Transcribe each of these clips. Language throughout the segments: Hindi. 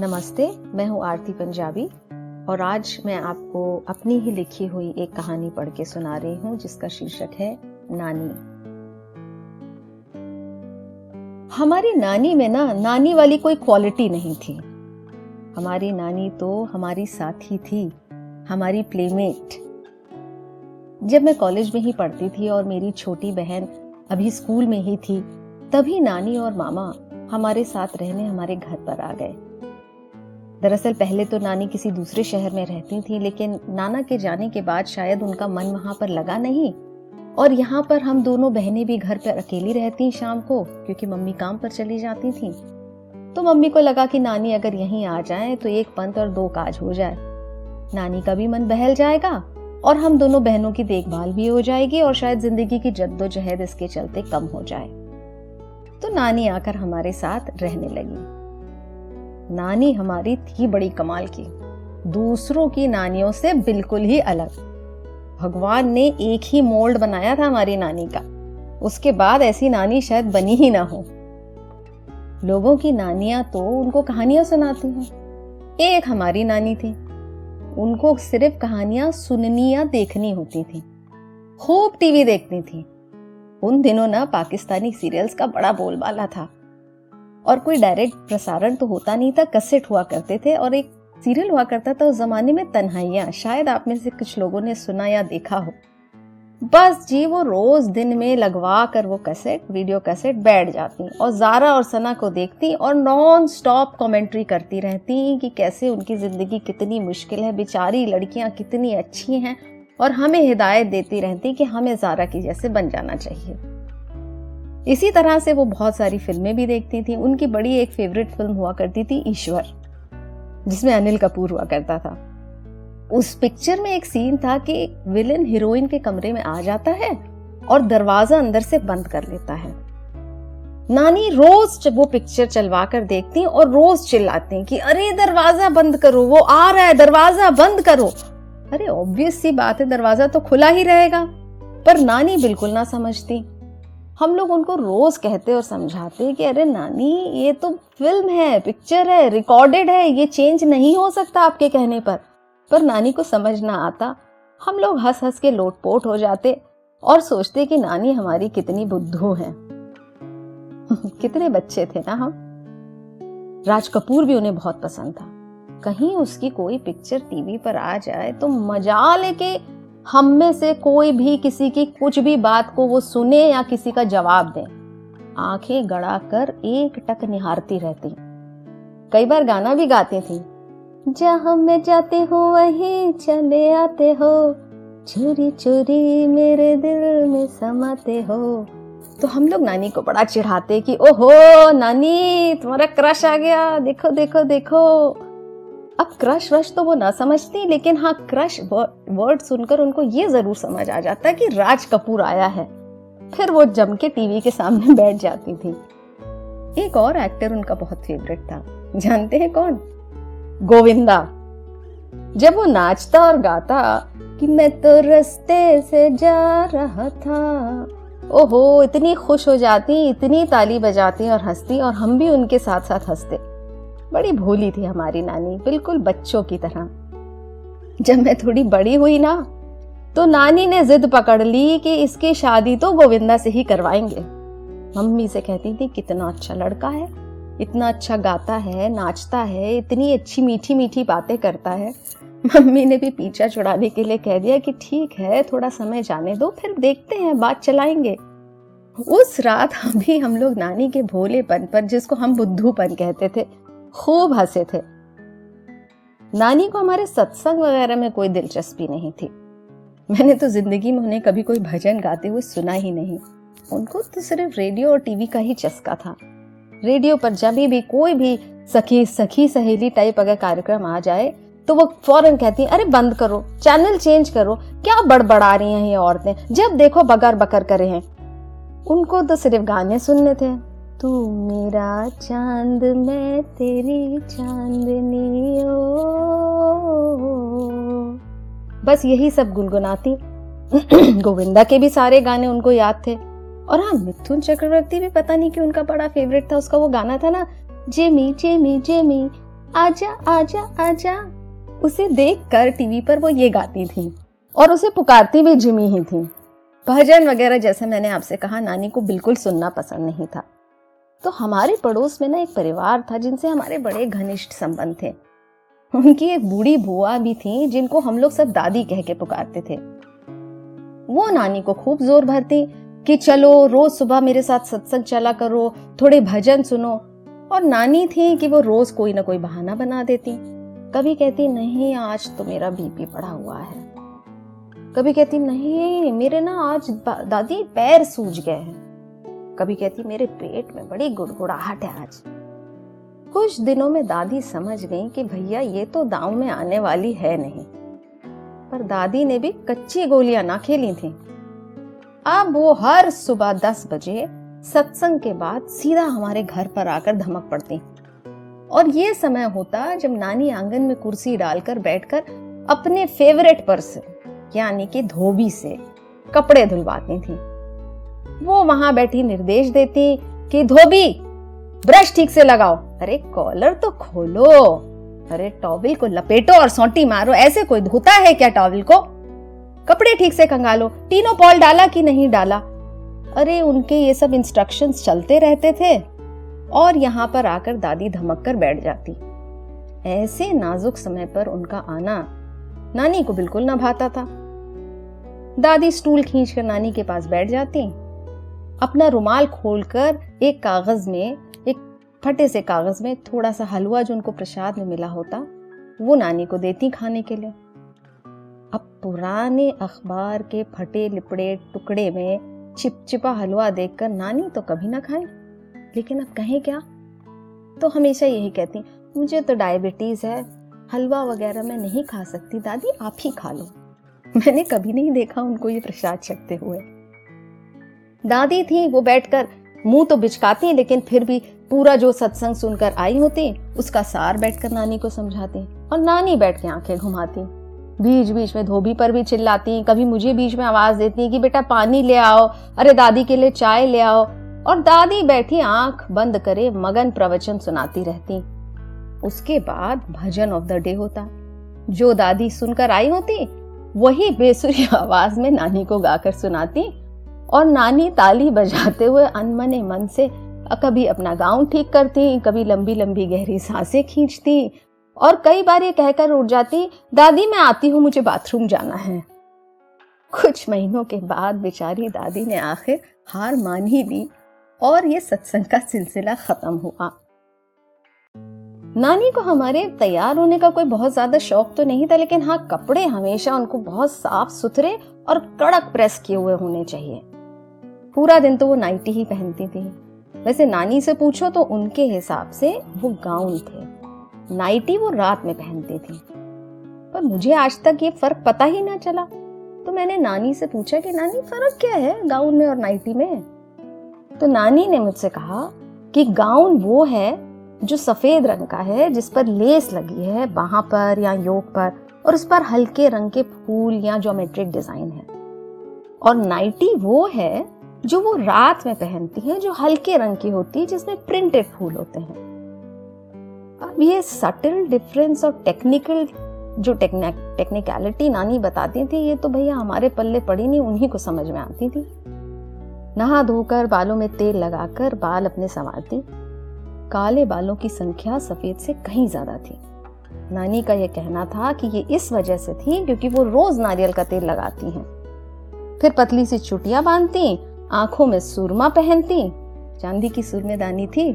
नमस्ते, मैं हूँ आरती पंजाबी, और आज मैं आपको अपनी ही लिखी हुई एक कहानी पढ़ के सुना रही हूँ, जिसका शीर्षक है नानी। हमारी नानी में ना, नानी वाली कोई क्वालिटी नहीं थी। हमारी नानी तो हमारी साथी थी, हमारी प्लेमेट जब मैं कॉलेज में ही पढ़ती थी और मेरी छोटी बहन अभी स्कूल में ही थी, तभी नानी और मामा हमारे साथ रहने, हमारे घर पर आ गए। दरअसल पहले तो नानी किसी दूसरे शहर में रहती थी, लेकिन नाना के जाने के बाद शायद उनका मन वहाँ पर लगा नहीं। और यहाँ पर हम दोनों बहनें भी घर पर अकेली रहती शाम को, क्योंकि मम्मी काम पर चली जाती थी। तो मम्मी को लगा कि नानी अगर यहीं आ जाए तो एक पंथ और दो काज हो जाए। नानी का भी मन बहल जाएगा, और हम दोनों बहनों की देखभाल भी हो जाएगी, और शायद ज़िंदगी की जद्दोजहद इसके चलते कम हो जाए। तो नानी आकर हमारे साथ रहने लगी। नानी हमारी थी बड़ी कमाल की। दूसरों की नानियों से बिल्कुल ही अलग। भगवान ने एक ही मोल्ड बनाया था हमारी नानी का। उसके बाद ऐसी नानी शायद बनी ही ना हो। लोगों की नानियाँ तो उनको कहानियाँ सुनाती हैं। एक हमारी नानी थी। उनको सिर्फ़ कहानियाँ सुननी या देखनी होती थी। खूब टीवी देखती थी। उन दिनों ना पाकिस्तानी सीरियल्स का बड़ा बोलबाला था। और कोई डायरेक्ट प्रसारण तो होता नहीं था कसेट हुआ करते थे और एक सीरियल हुआ करता था, उस जमाने में तन्हाइया, शायद आप में से कुछ लोगों ने सुना या देखा हो। बस जी, वो रोज दिन में लगवा कर वो कैसेट वीडियो कैसेट बैठ जाती और जारा और सना को देखती और नॉन स्टॉप कमेंट्री करती रहती कि कैसे उनकी ज़िंदगी कितनी मुश्किल है, बेचारी लड़कियाँ कितनी अच्छी हैं और हमें हिदायत देती रहती कि हमें जारा की जैसे बन जाना चाहिए। इसी तरह से वो बहुत सारी फ़िल्में भी देखती थी। उनकी बड़ी एक फेवरेट फ़िल्म हुआ करती थी, ईश्वर, जिसमें अनिल कपूर हुआ करता था। उस पिक्चर में एक सीन था कि विलन हीरोइन के कमरे में आ जाता है और दरवाज़ा अंदर से बंद कर लेता है। नानी रोज वो पिक्चर चलवा कर देखती और रोज चिल्लाती कि, अरे, दरवाज़ा बंद करो, वो आ रहा है, दरवाज़ा बंद करो। अरे ऑब्वियस सी बात है, दरवाज़ा तो खुला ही रहेगा, पर नानी बिल्कुल ना समझती। हम लोग उनको रोज कहते और समझाते कि अरे नानी, ये तो फ़िल्म है, पिक्चर है रिकॉर्डेड है, ये चेंज नहीं हो सकता आपके कहने पर। पर नानी को समझ ना आता। हम लोग हंस हंस के लोटपोट हो जाते और सोचते कि नानी हमारी कितनी बुद्धू है। कितने बच्चे थे ना हम। राज कपूर भी उन्हें बहुत पसंद था। कहीं उसकी कोई पिक्चर टीवी पर आ जाए तो मज़ा लेके हम में से कोई भी किसी की कुछ भी बात को वो सुने या किसी का जवाब दे। आँखें गड़ा कर एक टक निहारती रहती। कई बार गाना भी गाती थी। जहाँ मैं जाते हो, वहीं चले आते हो। चोरी चोरी मेरे दिल में समाते हो। तो हम लोग नानी को बड़ा चिढ़ाते कि, ओहो, नानी, तुम्हारा क्रश आ गया। देखो देखो देखो। अब क्रश वश तो वो ना समझती, लेकिन हाँ क्रश वर्ड सुनकर उनको ये ज़रूर समझ आ जाता कि राज कपूर आया है। फिर वो जम के टीवी के सामने बैठ जाती थी। एक और एक्टर उनका बहुत फेवरेट था। जानते हैं कौन? गोविंदा। जब वो नाचता और गाता कि मैं तो रस्ते से जा रहा था, ओहो, इतनी खुश हो जाती, इतनी ताली बजाती और हंसती और हम भी उनके साथ साथ हँसते। बड़ी भोली थी हमारी नानी, बिल्कुल बच्चों की तरह। जब मैं थोड़ी बड़ी हुई ना तो नानी ने जिद पकड़ ली कि इसकी शादी तो गोविंदा से ही करवाएँगे। मम्मी से कहती थी, कितना अच्छा लड़का है, इतना अच्छा गाता है, नाचता है, इतनी अच्छी मीठी मीठी बातें करता है। मम्मी ने भी पीछा छुड़ाने के लिए कह दिया कि, ठीक है, थोड़ा समय जाने दो, फिर देखते हैं, बात चलाएँगे। उस रात अभी हम लोग नानी के भोलेपन पर, जिसको हम बुद्धूपन कहते थे खूब हंसे थे। नानी को हमारे सत्संग वगैरह में कोई दिलचस्पी नहीं थी। मैंने तो ज़िंदगी में उन्हें कभी कोई भजन गाते हुए सुना ही नहीं। उनको तो सिर्फ़ रेडियो और टीवी का ही चस्का था। रेडियो पर जब भी कोई भी सखी सखी सहेली टाइप अगर कार्यक्रम आ जाए तो वो फ़ौरन कहती है, अरे बंद करो चैनल चेंज करो। क्या बड़बड़ा रही हैं ये औरतें? जब देखो बगर बकर करे हैं। उनको तो सिर्फ़ गाने सुनने थे। तू मेरा चाँद, मैं तेरी चांदनी, ओ। बस यही सब गुनगुनाती। गोविंदा के भी सारे गाने उनको याद थे। और हाँ मिथुन चक्रवर्ती भी पता नहीं कि उनका बड़ा फेवरेट था, उसका वो गाना था ना, जेमी जेमी जेमी, आजा आजा आजा। उसे देख कर टीवी पर वो ये गाती थी। और उसे पुकारती भी जिमी ही थी। भजन वगैरह जैसे मैंने आपसे कहा, नानी को बिल्कुल सुनना पसंद नहीं था। तो हमारे पड़ोस में ना एक परिवार था जिनसे हमारे बड़े घनिष्ठ संबंध थे। उनकी एक बूढ़ी बुआ भी थी जिनको हम लोग सब दादी कह के पुकारते थे। वो नानी को खूब ज़ोर भरती कि चलो, रोज सुबह मेरे साथ सत्संग चला करो, थोड़े भजन सुनो। और नानी थी कि वो रोज कोई ना कोई बहाना बना देती। कभी कहती, नहीं, आज तो मेरा बीपी पड़ा हुआ है। कभी कहती, नहीं, मेरे ना आज दादी पैर सूज गए हैं। कभी कहती, मेरे पेट में बड़ी गुड़गुड़ाहट है आज। कुछ दिनों में दादी समझ गई कि भैया, ये तो दांव में आने वाली है नहीं। पर दादी ने भी कच्ची गोलियाँ ना खेली थी। अब वो हर सुबह दस बजे सत्संग के बाद सीधा हमारे घर पर आकर धमक पड़ती। और ये समय होता जब नानी आँगन में कुर्सी डालकर बैठकर अपने फेवरेट पर्सन यानी कि धोबी से, कपड़े धुलवाती थी। वो वहाँ बैठी निर्देश देती कि धोबी, ब्रश ठीक से लगाओ। अरे कॉलर तो खोलो। अरे टॉवल को लपेटो और सोटी मारो। ऐसे कोई धोता है क्या टॉवल को? कपड़े ठीक से कंगालो तीनों पॉल डाला कि नहीं डाला? अरे, उनके ये सब इंस्ट्रक्शंस चलते रहते थे। और यहाँ पर आकर दादी धमक कर बैठ जाती। ऐसे नाजुक समय पर उनका आना नानी को बिल्कुल ना भाता था। दादी स्टूल खींचकर नानी के पास बैठ जाती। अपना रुमाल खोलकर एक कागज़ में, एक फटे से कागज़ में थोड़ा सा हलवा जो उनको प्रसाद में मिला होता, वो नानी को देती खाने के लिए। अब पुराने अखबार के फटे लिपड़े टुकड़े में चिपचिपा हलवा देखकर नानी तो कभी ना खाए। लेकिन अब कहें क्या? तो हमेशा यही कहती, मुझे तो डायबिटीज़ है, हलवा वगैरह मैं नहीं खा सकती, दादी आप ही खा लो। मैंने कभी नहीं देखा उनको ये प्रसाद छकते हुए। दादी थी, वो बैठकर मुँह तो बिचकाती लेकिन फिर भी पूरा जो सत्संग सुनकर आई होती, उसका सार बैठकर नानी को समझाती और नानी बैठ के आँखें घुमाती। बीच बीच में धोबी पर भी चिल्लाती, कभी मुझे बीच में आवाज़ देती कि, बेटा, पानी ले आओ, अरे, दादी के लिए चाय ले आओ। और दादी बैठी आँख बंद करे, मगन प्रवचन सुनाती रहती। उसके बाद भजन ऑफ़ द डे होता। जो दादी सुनकर आई होती, वही बेसुरी आवाज़ में नानी को गाकर सुनाती और नानी ताली बजाते हुए अनमने मन से, कभी अपना गाउन ठीक करती, कभी लंबी लंबी गहरी साँसें खींचती और कई बार ये कहकर उठ जाती, दादी, मैं आती हूँ, मुझे बाथरूम जाना है। कुछ महीनों के बाद बेचारी दादी ने आखिर हार मान ही ली और ये सत्संग का सिलसिला खत्म हुआ। नानी को हमारे तैयार होने का कोई बहुत ज़्यादा शौक तो नहीं था, लेकिन हाँ कपड़े हमेशा उनको बहुत साफ़ सुथरे और कड़क प्रेस किए हुए होने चाहिए। पूरा दिन तो वो नाइटी ही पहनती थी। वैसे नानी से पूछो तो उनके हिसाब से वो गाउन थे। नाइटी वो रात में पहनती थी। पर मुझे आज तक ये फ़र्क पता ही ना चला। तो मैंने नानी से पूछा कि, नानी, फ़र्क क्या है गाउन में और नाइटी में? तो नानी ने मुझसे कहा कि गाउन वो है जो सफ़ेद रंग का है, जिस पर लेस लगी है बाहा पर या योग पर, और उस पर हल्के रंग के फूल या ज्योमेट्रिक डिज़ाइन है। और नाइटी वो है जो वो रात में पहनती है, जो हल्के रंग की होती है, जिसमें प्रिंटेड फूल होते हैं। अब ये सटल डिफरेंस और टेक्निकल जो टेक्निकलिटी नानी बताती थी, ये तो भैया हमारे पल्ले पड़ी नहीं, उन्हीं को समझ में आती थी। नहा धोकर बालों में तेल लगाकर बाल अपने संवारती। काले बालों की संख्या सफ़ेद से कहीं ज़्यादा थी। नानी का यह कहना था कि ये इस वजह से थी, क्योंकि वो रोज नारियल का तेल लगाती हैं। फिर पतली सी चुटिया बांधती आँखों में सुरमा पहनती, चांदी की सुरमेदानी थी,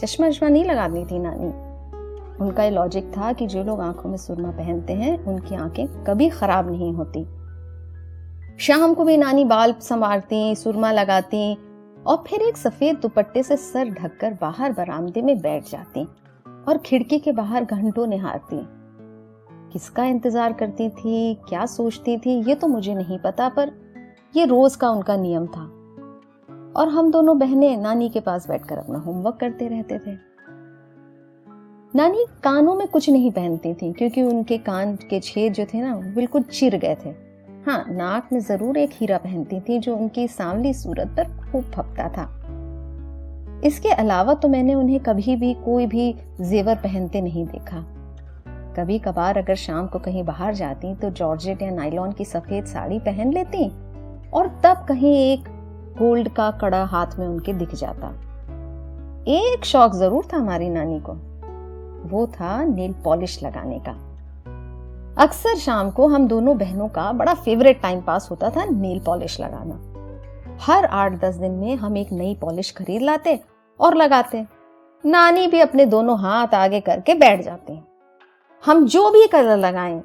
चश्मा वश्मा नहीं लगाती थी नानी। उनका ये लॉजिक था कि जो लोग आँखों में सुरमा पहनते हैं, उनकी आँखें कभी खराब नहीं होती। शाम को भी नानी बाल संवारती, सुरमा लगाती और फिर एक सफ़ेद दुपट्टे से सर ढककर बाहर बरामदे में बैठ जाती और खिड़की के बाहर घंटों निहारती। किसका इंतज़ार करती थी, क्या सोचती थी, ये तो मुझे नहीं पता, पर ये रोज का उनका नियम था। और हम दोनों बहनें नानी के पास बैठकर अपना होमवर्क करते रहते थे। नानी कानों में कुछ नहीं पहनती थी, क्योंकि उनके कान के छेद जो थे ना बिल्कुल चिर गए थे। हाँ नाक में ज़रूर एक हीरा पहनती थी जो उनकी सांवली सूरत पर खूब फपता था। इसके अलावा तो मैंने उन्हें कभी भी कोई भी जेवर पहनते नहीं देखा। कभी कभार अगर शाम को कहीं बाहर जाती तो जॉर्जेट या नाइलॉन की सफ़ेद साड़ी पहन लेती और तब कहीं एक गोल्ड का कड़ा हाथ में उनके दिख जाता। एक शौक ज़रूर था हमारी नानी को। वो था नेल पॉलिश लगाने का। अक्सर शाम को हम दोनों बहनों का बड़ा फेवरेट टाइम पास होता था नेल पॉलिश लगाना। हर आठ दस दिन में हम एक नई पॉलिश खरीद लाते और लगाते। नानी भी अपने दोनों हाथ आगे करके बैठ जाते। हम जो भी कलर लगाएँ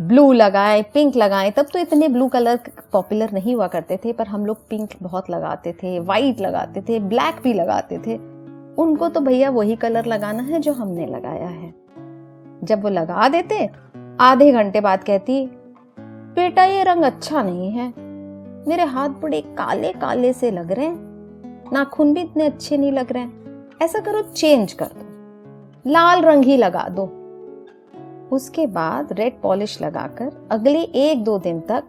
ब्लू लगाए, पिंक लगाए, तब तो इतने ब्लू कलर पॉपुलर नहीं हुआ करते थे, पर हम लोग पिंक बहुत लगाते थे, वाइट लगाते थे, ब्लैक भी लगाते थे। उनको तो भैया वही कलर लगाना है जो हमने लगाया है। जब वो लगा देते, आधे घंटे बाद कहती, बेटा, ये रंग अच्छा नहीं है। मेरे हाथ बड़े काले काले से लग रहे हैं। नाखून भी इतने अच्छे नहीं लग रहे हैं। ऐसा करो, चेंज कर दो। लाल रंग ही लगा दो। उसके बाद रेड पॉलिश लगाकर अगले एक दो दिन तक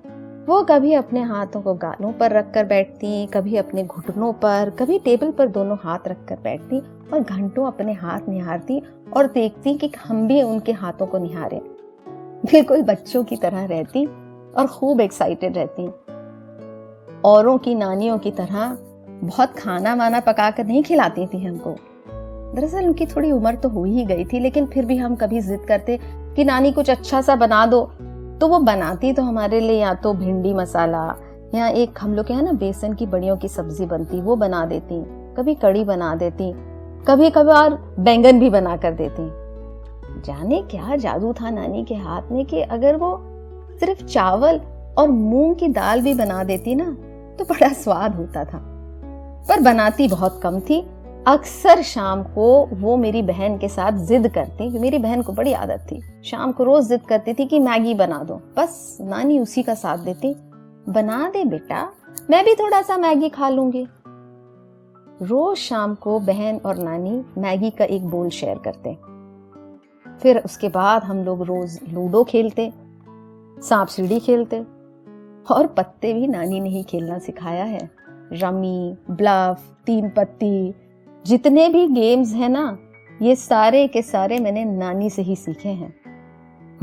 वो कभी अपने हाथों को गालों पर रखकर बैठती, कभी अपने घुटनों पर, कभी टेबल पर दोनों हाथ रखकर बैठती और घंटों अपने हाथ निहारती और देखती कि हम भी उनके हाथों को निहारे। बिल्कुल बच्चों की तरह रहती और खूब एक्साइटेड रहती। औरों की नानियों की तरह बहुत खाना वाना पका कर नहीं खिलाती थी हमको। दरअसल उनकी थोड़ी उम्र तो हो ही गई थी, लेकिन फिर भी हम कभी जिद करते कि नानी कुछ अच्छा सा बना दो तो वो बनाती तो हमारे लिए या तो भिंडी मसाला, या एक हम लोग के यहाँ ना बेसन की बड़ियों की सब्ज़ी बनती, वो बना देती, कभी कड़ी बना देती कभी कभार बैंगन भी बना कर देती। जाने क्या जादू था नानी के हाथ में कि अगर वो सिर्फ़ चावल और मूंग की दाल भी बना देती ना तो बड़ा स्वाद होता था। पर बनाती बहुत कम थी अक्सर शाम को वो मेरी बहन के साथ जिद करती, कि मेरी बहन को बड़ी आदत थी। शाम को रोज जिद करती थी कि मैगी बना दो। बस नानी उसी का साथ देती, बना दे बेटा, मैं भी थोड़ा सा मैगी खा लूँगी। रोज शाम को बहन और नानी मैगी का एक बोल शेयर करते। फिर उसके बाद हम लोग रोज लूडो खेलते, सांप सीढ़ी खेलते, और पत्ते भी नानी ने ही खेलना सिखाया है। रमी, ब्लफ, तीन पत्ती जितने भी गेम्स हैं ना, ये सारे के सारे मैंने नानी से ही सीखे हैं।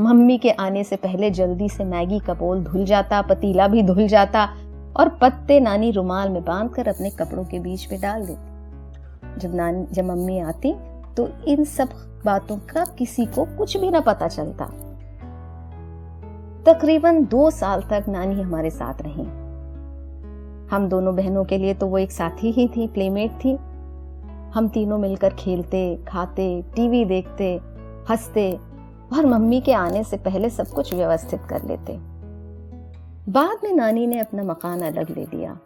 मम्मी के आने से पहले जल्दी से मैगी का बोल धुल जाता, पतीला भी धुल जाता और पत्ते नानी रुमाल में बाँध कर अपने कपड़ों के बीच में डाल देती। जब नानी, जब मम्मी आती तो इन सब बातों का किसी को कुछ भी ना पता चलता। तकरीबन दो साल तक नानी हमारे साथ रही। हम दोनों बहनों के लिए तो वो एक साथी ही थी प्लेमेट थी। हम तीनों मिलकर खेलते, खाते, टीवी देखते, हँसते और मम्मी के आने से पहले सब कुछ व्यवस्थित कर लेते। बाद में नानी ने अपना मकान अलग ले लिया।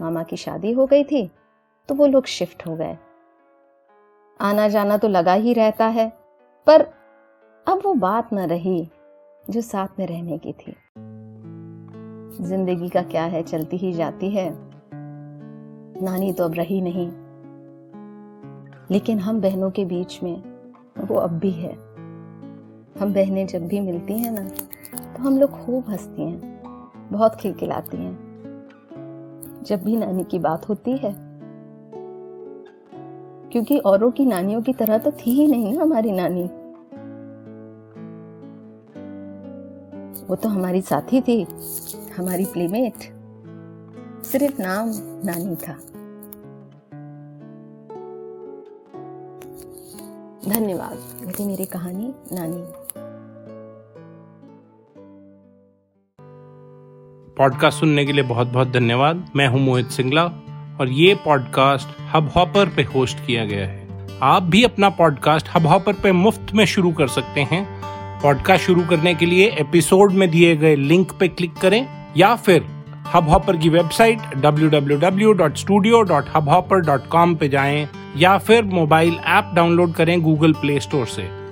मामा की शादी हो गई थी तो वो लोग शिफ्ट हो गए। आना जाना तो लगा ही रहता है, पर अब वो बात न रही जो साथ में रहने की थी। ज़िंदगी का क्या है, चलती ही जाती है। नानी तो अब रही नहीं। लेकिन हम बहनों के बीच में वो अब भी है। हम बहनें जब भी मिलती हैं ना तो हम लोग खूब हंसती हैं, बहुत खिलखिलाती हैं। जब भी नानी की बात होती है, क्योंकि औरों की नानियों की तरह तो थी ही नहीं ना हमारी नानी। वो तो हमारी साथी थी, हमारी प्लेमेट, सिर्फ़ नाम नानी था। धन्यवाद। यही मेरी कहानी, नानी। पॉडकास्ट सुनने के लिए बहुत बहुत धन्यवाद। मैं हूँ मोहित सिंगला और ये पॉडकास्ट हब हॉपर पे होस्ट किया गया है। आप भी अपना पॉडकास्ट हब हॉपर पे मुफ़्त में शुरू कर सकते हैं। पॉडकास्ट शुरू करने के लिए एपिसोड में दिए गए लिंक पे क्लिक करें या फिर हब हॉपर की वेबसाइट www.studio.hubhopper.com पे जाएँ। या फिर mobile app download Google Play play store से।